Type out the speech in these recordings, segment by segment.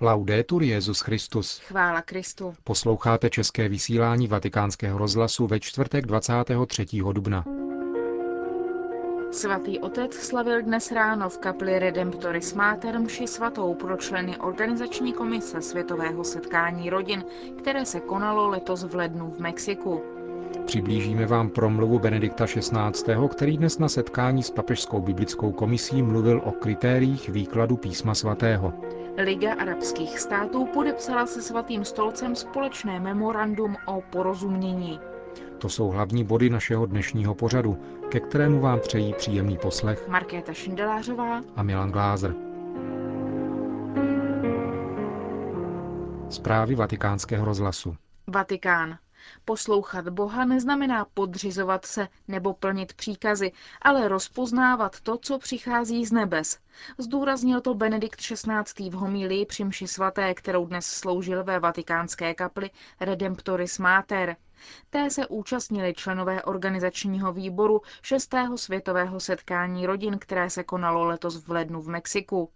Laudetur Jezus Christus. Chvála Kristu. Posloucháte české vysílání Vatikánského rozhlasu ve čtvrtek 23. dubna. Svatý otec slavil dnes ráno v kapli Redemptoris Mater mši svatou pro členy organizační komise Světového setkání rodin, které se konalo letos v lednu v Mexiku. Přiblížíme vám promluvu Benedikta XVI., který dnes na setkání s Papežskou biblickou komisí mluvil o kritériích výkladu písma svatého. Liga arabských států podepsala se svatým stolcem společné memorandum o porozumění. To jsou hlavní body našeho dnešního pořadu, ke kterému vám přejí příjemný poslech Markéta Šindelářová a Milan Glázer. Zprávy vatikánského rozhlasu. Vatikán. Poslouchat Boha neznamená podřizovat se nebo plnit příkazy, ale rozpoznávat to, co přichází z nebes. Zdůraznil to Benedikt XVI. v homílii při mši svaté, kterou dnes sloužil ve vatikánské kapli Redemptoris Mater. Té se účastnili členové organizačního výboru 6. světového setkání rodin, které se konalo letos v lednu v Mexiku.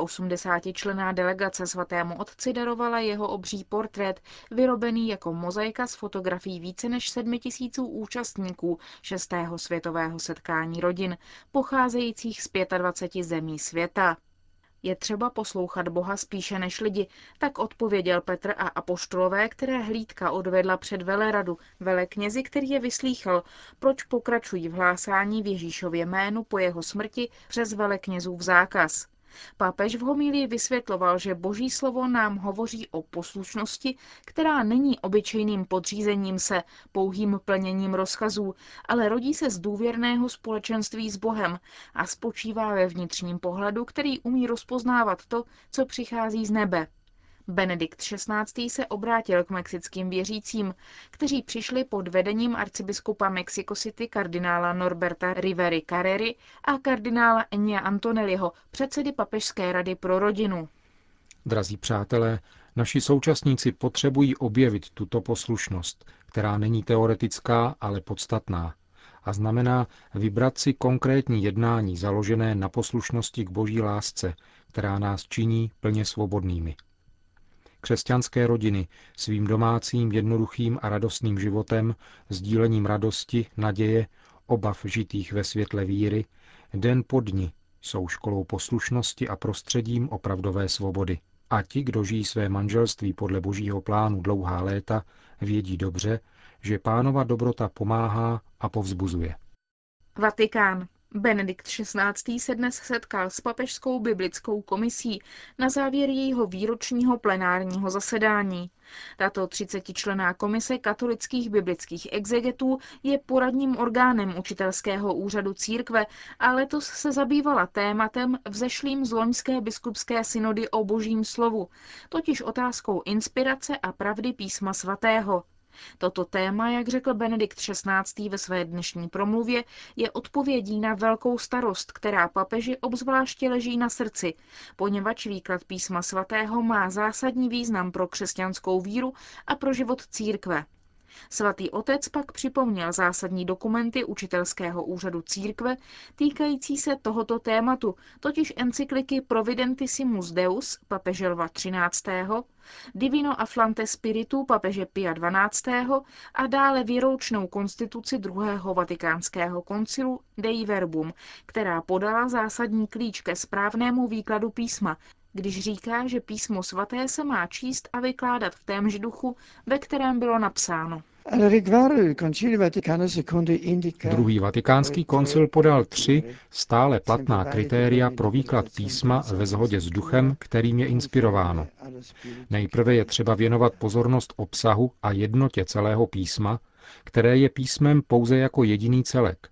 85 člená delegace svatému otci darovala jeho obří portrét, vyrobený jako mozaika s fotografií více než 7 tisíců účastníků 6. světového setkání rodin, pocházejících z 25 zemí světa. Je třeba poslouchat Boha spíše než lidi, tak odpověděl Petr a apoštolové, které hlídka odvedla před veleradu, veleknězi, který je vyslýchal, proč pokračují v hlásání v Ježíšově jménu po jeho smrti přes veleknězův zákaz. Pápež v homílii vysvětloval, že boží slovo nám hovoří o poslušnosti, která není obyčejným podřízením se, pouhým plněním rozkazů, ale rodí se z důvěrného společenství s Bohem a spočívá ve vnitřním pohledu, který umí rozpoznávat to, co přichází z nebe. Benedikt XVI. se obrátil k mexickým věřícím, kteří přišli pod vedením arcibiskupa Mexico City kardinála Norberta Rivery Carrery a kardinála Enya Antonelliho, předsedy Papežské rady pro rodinu. Drazí přátelé, naši současníci potřebují objevit tuto poslušnost, která není teoretická, ale podstatná a znamená vybrat si konkrétní jednání založené na poslušnosti k boží lásce, která nás činí plně svobodnými. Křesťanské rodiny svým domácím, jednoduchým a radostným životem, sdílením radosti, naděje, obav žitých ve světle víry, den po dni jsou školou poslušnosti a prostředím opravdové svobody. A ti, kdo žijí své manželství podle božího plánu dlouhá léta, vědí dobře, že pánova dobrota pomáhá a povzbuzuje. Vatikán. Benedikt XVI. se dnes setkal s papežskou biblickou komisí na závěr jejího výročního plenárního zasedání. Tato 30-člená komise katolických biblických exegetů je poradním orgánem učitelského úřadu církve a letos se zabývala tématem vzešlým z loňské biskupské synody o božím slovu, totiž otázkou inspirace a pravdy písma svatého. Toto téma, jak řekl Benedikt XVI. ve své dnešní promluvě, je odpovědí na velkou starost, která papeži obzvláště leží na srdci, poněvadž výklad písma svatého má zásadní význam pro křesťanskou víru a pro život církve. Svatý otec pak připomněl zásadní dokumenty učitelského úřadu církve týkající se tohoto tématu, totiž encykliky Providentissimus Deus papeže Lva 13., Divino Afflante Spiritu papeže Pia 12. a dále výročnou konstituci druhého vatikánského koncilu Dei Verbum, která podala zásadní klíč ke správnému výkladu písma, když říká, že písmo svaté se má číst a vykládat v témž duchu, ve kterém bylo napsáno. Druhý vatikánský koncil podal tři stále platná kritéria pro výklad písma ve shodě s duchem, kterým je inspirováno. Nejprve je třeba věnovat pozornost obsahu a jednotě celého písma, které je písmem pouze jako jediný celek.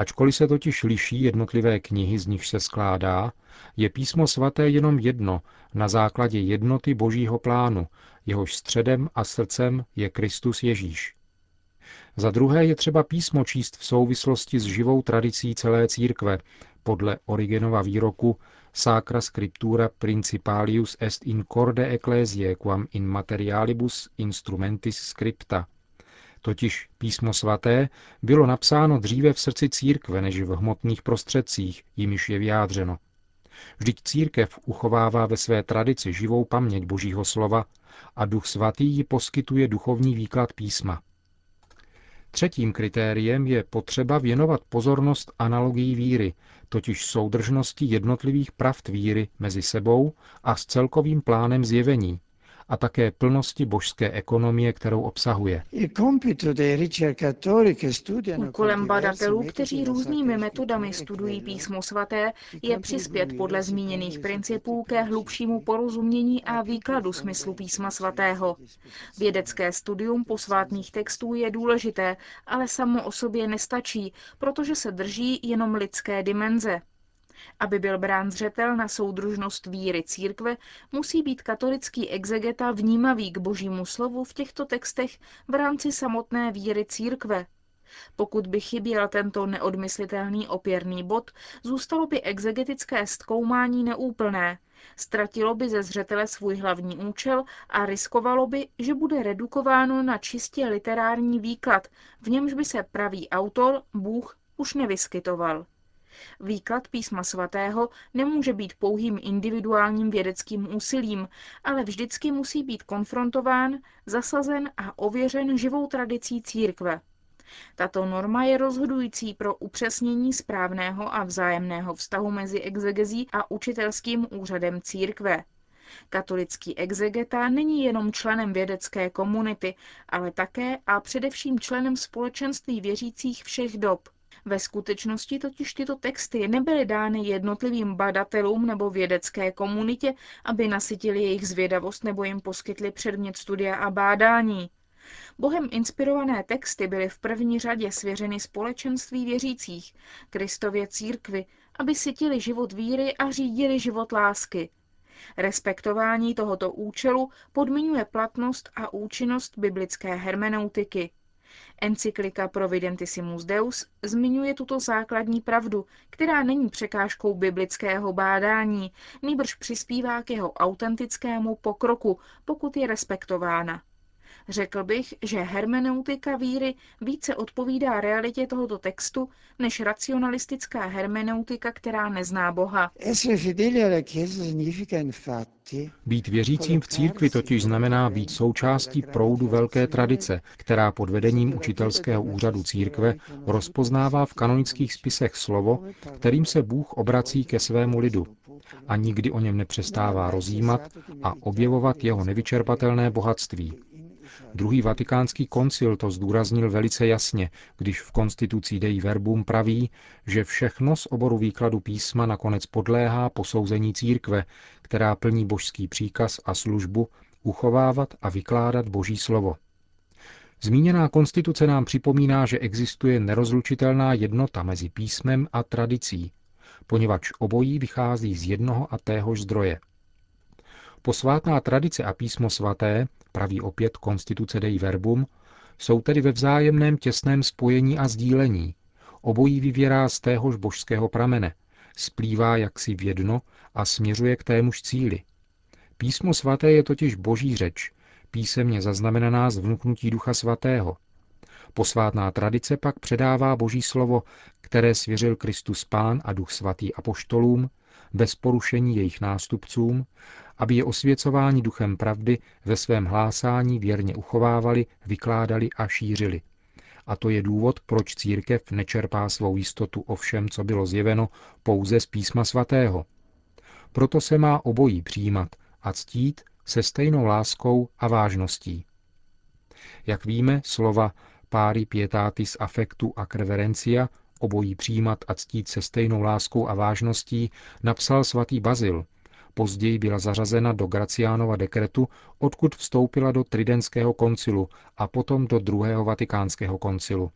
Ačkoliv se totiž liší jednotlivé knihy, z nich se skládá, je písmo svaté jenom jedno na základě jednoty božího plánu, jehož středem a srdcem je Kristus Ježíš. Za druhé je třeba písmo číst v souvislosti s živou tradicí celé církve, podle Origenova výroku Sacra scriptura principalius est in corde ecclesiae quam in materialibus instrumentis scripta. Totiž písmo svaté bylo napsáno dříve v srdci církve než v hmotných prostředcích, jimiž je vyjádřeno. Vždyť církev uchovává ve své tradici živou paměť Božího slova a Duch Svatý ji poskytuje duchovní výklad písma. Třetím kritériem je potřeba věnovat pozornost analogii víry, totiž soudržnosti jednotlivých pravd víry mezi sebou a s celkovým plánem zjevení, a také plnosti božské ekonomie, kterou obsahuje. Úkolem badatelů, kteří různými metodami studují písmo svaté, je přispět podle zmíněných principů ke hlubšímu porozumění a výkladu smyslu písma svatého. Vědecké studium posvátných textů je důležité, ale samo o sobě nestačí, protože se drží jenom lidské dimenze. Aby byl brán zřetel na soudružnost víry církve, musí být katolický exegeta vnímavý k božímu slovu v těchto textech v rámci samotné víry církve. Pokud by chyběl tento neodmyslitelný opěrný bod, zůstalo by exegetické zkoumání neúplné, ztratilo by ze zřetele svůj hlavní účel a riskovalo by, že bude redukováno na čistě literární výklad, v němž by se pravý autor, Bůh, už nevyskytoval. Výklad písma svatého nemůže být pouhým individuálním vědeckým úsilím, ale vždycky musí být konfrontován, zasazen a ověřen živou tradicí církve. Tato norma je rozhodující pro upřesnění správného a vzájemného vztahu mezi exegezí a učitelským úřadem církve. Katolický exegeta není jenom členem vědecké komunity, ale také a především členem společenství věřících všech dob – ve skutečnosti totiž tyto texty nebyly dány jednotlivým badatelům nebo vědecké komunitě, aby nasytili jejich zvědavost nebo jim poskytli předmět studia a bádání. Bohem inspirované texty byly v první řadě svěřeny společenství věřících, Kristově církvi, aby sytili život víry a řídili život lásky. Respektování tohoto účelu podmiňuje platnost a účinnost biblické hermeneutiky. Encyklika Providentissimus Deus zmiňuje tuto základní pravdu, která není překážkou biblického bádání, nýbrž přispívá k jeho autentickému pokroku, pokud je respektována. Řekl bych, že hermeneutika víry více odpovídá realitě tohoto textu než racionalistická hermeneutika, která nezná Boha. Být věřícím v církvi totiž znamená být součástí proudu velké tradice, která pod vedením učitelského úřadu církve rozpoznává v kanonických spisech slovo, kterým se Bůh obrací ke svému lidu a nikdy o něm nepřestává rozjímat a objevovat jeho nevyčerpatelné bohatství. Druhý vatikánský koncil to zdůraznil velice jasně, když v konstitucí Dei Verbum praví, že všechno z oboru výkladu písma nakonec podléhá posouzení církve, která plní božský příkaz a službu uchovávat a vykládat boží slovo. Zmíněná konstituce nám připomíná, že existuje nerozlučitelná jednota mezi písmem a tradicí, poněvadž obojí vychází z jednoho a téhož zdroje. Posvátná tradice a písmo svaté praví opět konstituce Dei Verbum, jsou tedy ve vzájemném těsném spojení a sdílení. Obojí vyvěrá z téhož božského pramene, splývá jaksi v jedno a směřuje k témuž cíli. Písmo svaté je totiž boží řeč, písemně zaznamenaná z vnuknutí ducha svatého. Posvátná tradice pak předává boží slovo, které svěřil Kristus Pán a duch svatý apoštolům, bez porušení jejich nástupcům aby je osvěcování duchem pravdy ve svém hlásání věrně uchovávali, vykládali a šířili. A to je důvod, proč církev nečerpá svou jistotu o všem, co bylo zjeveno, pouze z písma svatého. Proto se má obojí přijímat a ctít se stejnou láskou a vážností. Jak víme, slova páry pietatis affectu a creverencia, obojí přijímat a ctít se stejnou láskou a vážností, napsal svatý Bazil – Později byla zařazena do Graciánova dekretu, odkud vstoupila do Tridentského koncilu a potom do druhého vatikánského koncilu.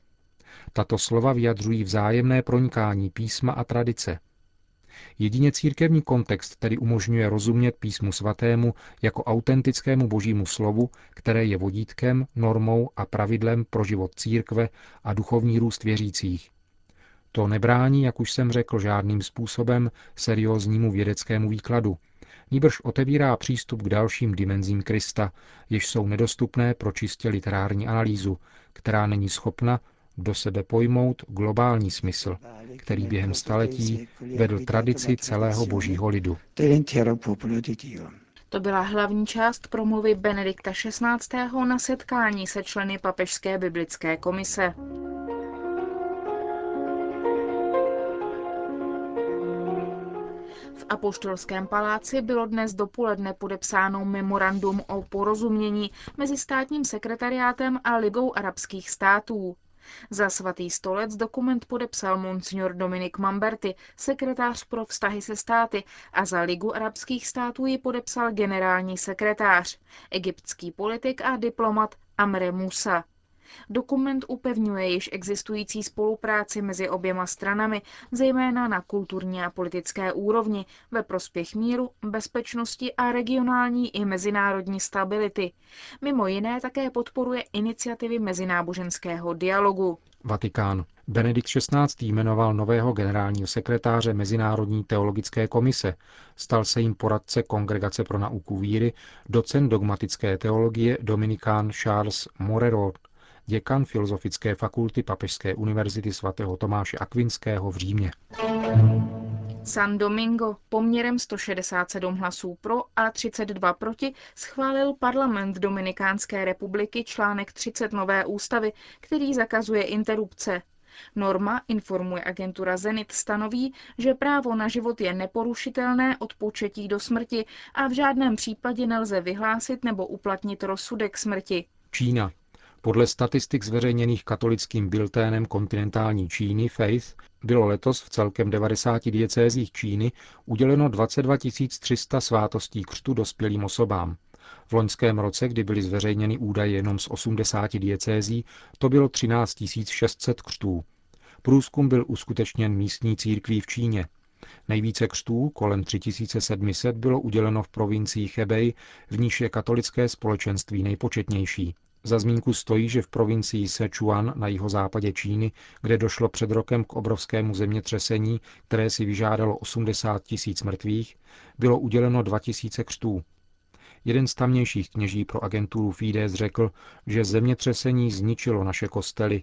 Tato slova vyjadřují vzájemné pronikání písma a tradice. Jedině církevní kontext tedy umožňuje rozumět písmu svatému jako autentickému božímu slovu, které je vodítkem, normou a pravidlem pro život církve a duchovní růst věřících. To nebrání, jak už jsem řekl, žádným způsobem serióznímu vědeckému výkladu, níbrž otevírá přístup k dalším dimenzím Krista, jež jsou nedostupné pro čistě literární analýzu, která není schopna, do sebe pojmout globální smysl, který během staletí vedl tradici celého božího lidu. To byla hlavní část promluvy Benedikta XVI. na setkání se členy Papežské biblické komise. Apoštolském paláci bylo dnes dopoledne podepsáno memorandum o porozumění mezi státním sekretariátem a Ligou arabských států. Za svatý stolec dokument podepsal monsignor Dominik Mamberty, sekretář pro vztahy se státy, a za Ligu arabských států ji podepsal generální sekretář, egyptský politik a diplomat Amre Musa. Dokument upevňuje již existující spolupráci mezi oběma stranami, zejména na kulturní a politické úrovni, ve prospěch míru, bezpečnosti a regionální i mezinárodní stability. Mimo jiné také podporuje iniciativy mezináboženského dialogu. Vatikán. Benedikt XVI. jmenoval nového generálního sekretáře Mezinárodní teologické komise. Stal se jim poradce Kongregace pro nauku víry, docent dogmatické teologie Dominikán Charles Morerot děkan Filozofické fakulty Papežské univerzity svatého Tomáše Akvinského v Římě. San Domingo poměrem 167 hlasů pro a 32 proti schválil parlament Dominikánské republiky článek 30 nové ústavy, který zakazuje interrupce. Norma, informuje agentura Zenit, stanoví, že právo na život je neporušitelné od početí do smrti a v žádném případě nelze vyhlásit nebo uplatnit rozsudek smrti. Čína. Podle statistik zveřejněných katolickým bilténem kontinentální Číny Faith bylo letos v celkem 90 diecézích Číny uděleno 22 300 svátostí křtu dospělým osobám. V loňském roce, kdy byly zveřejněny údaje jenom z 80 diecézí, to bylo 13 600 křtů. Průzkum byl uskutečněn místní církví v Číně. Nejvíce křtů, kolem 3700, bylo uděleno v provincii Hebei, v níž je katolické společenství nejpočetnější. Za zmínku stojí, že v provincii Sichuan na jihozápadě Číny, kde došlo před rokem k obrovskému zemětřesení, které si vyžádalo 80 tisíc mrtvých, bylo uděleno 2000 křtů. Jeden z tamnějších kněží pro agenturu Fides řekl, že zemětřesení zničilo naše kostely,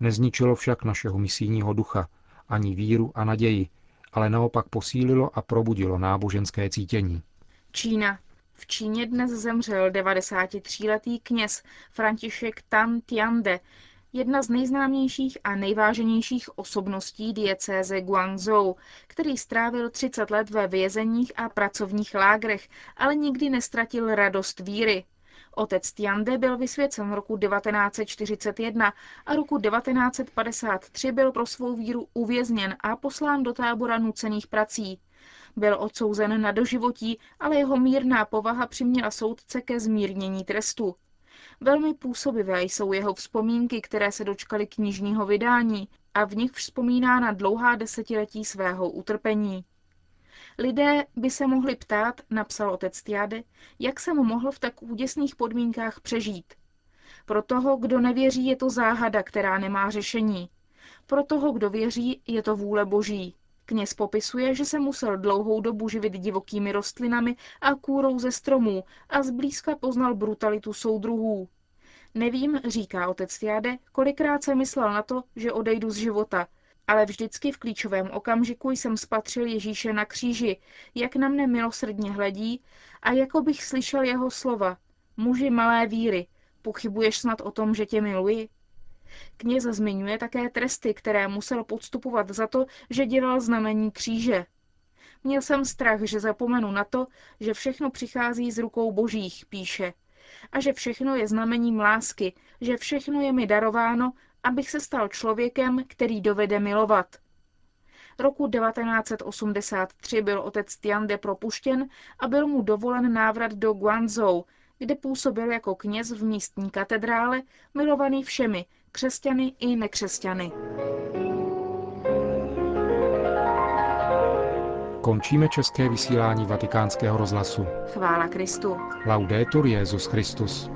nezničilo však našeho misijního ducha, ani víru a naději, ale naopak posílilo a probudilo náboženské cítění. Čína v Číně dnes zemřel 93-letý kněz František Tan Tiande, jedna z nejznámějších a nejváženějších osobností diecéze Guangzhou, který strávil 30 let ve vězeních a pracovních lágrech, ale nikdy nestratil radost víry. Otec Tiande byl vysvěcen roku 1941 a roku 1953 byl pro svou víru uvězněn a poslán do tábora nucených prací. Byl odsouzen na doživotí, ale jeho mírná povaha přiměla soudce ke zmírnění trestu. Velmi působivé jsou jeho vzpomínky, které se dočkaly knižního vydání a v nich vzpomíná na dlouhá desetiletí svého utrpení. Lidé by se mohli ptát, napsal otec Tiade, jak jsem mohl v tak úděsných podmínkách přežít. Pro toho, kdo nevěří, je to záhada, která nemá řešení. Pro toho, kdo věří, je to vůle boží. Kněz popisuje, že se musel dlouhou dobu živit divokými rostlinami a kůrou ze stromů a zblízka poznal brutalitu soudruhů. Nevím, říká otec Jade, kolikrát jsem myslel na to, že odejdu z života, ale vždycky v klíčovém okamžiku jsem spatřil Ježíše na kříži, jak na mne milosrdně hledí a jako bych slyšel jeho slova. Muži malé víry, pochybuješ snad o tom, že tě miluji? Kněz zmiňuje také tresty, které musel podstupovat za to, že dělal znamení kříže. Měl jsem strach, že zapomenu na to, že všechno přichází z rukou božích, píše, a že všechno je znamením lásky, že všechno je mi darováno, abych se stal člověkem, který dovede milovat. Roku 1983 byl otec Tiande propuštěn a byl mu dovolen návrat do Guangzhou, kde působil jako kněz v místní katedrále, milovaný všemi, křesťany i nekřesťany. Končíme české vysílání vatikánského rozhlasu. Chvála Kristu. Laudetur Jezus Christus.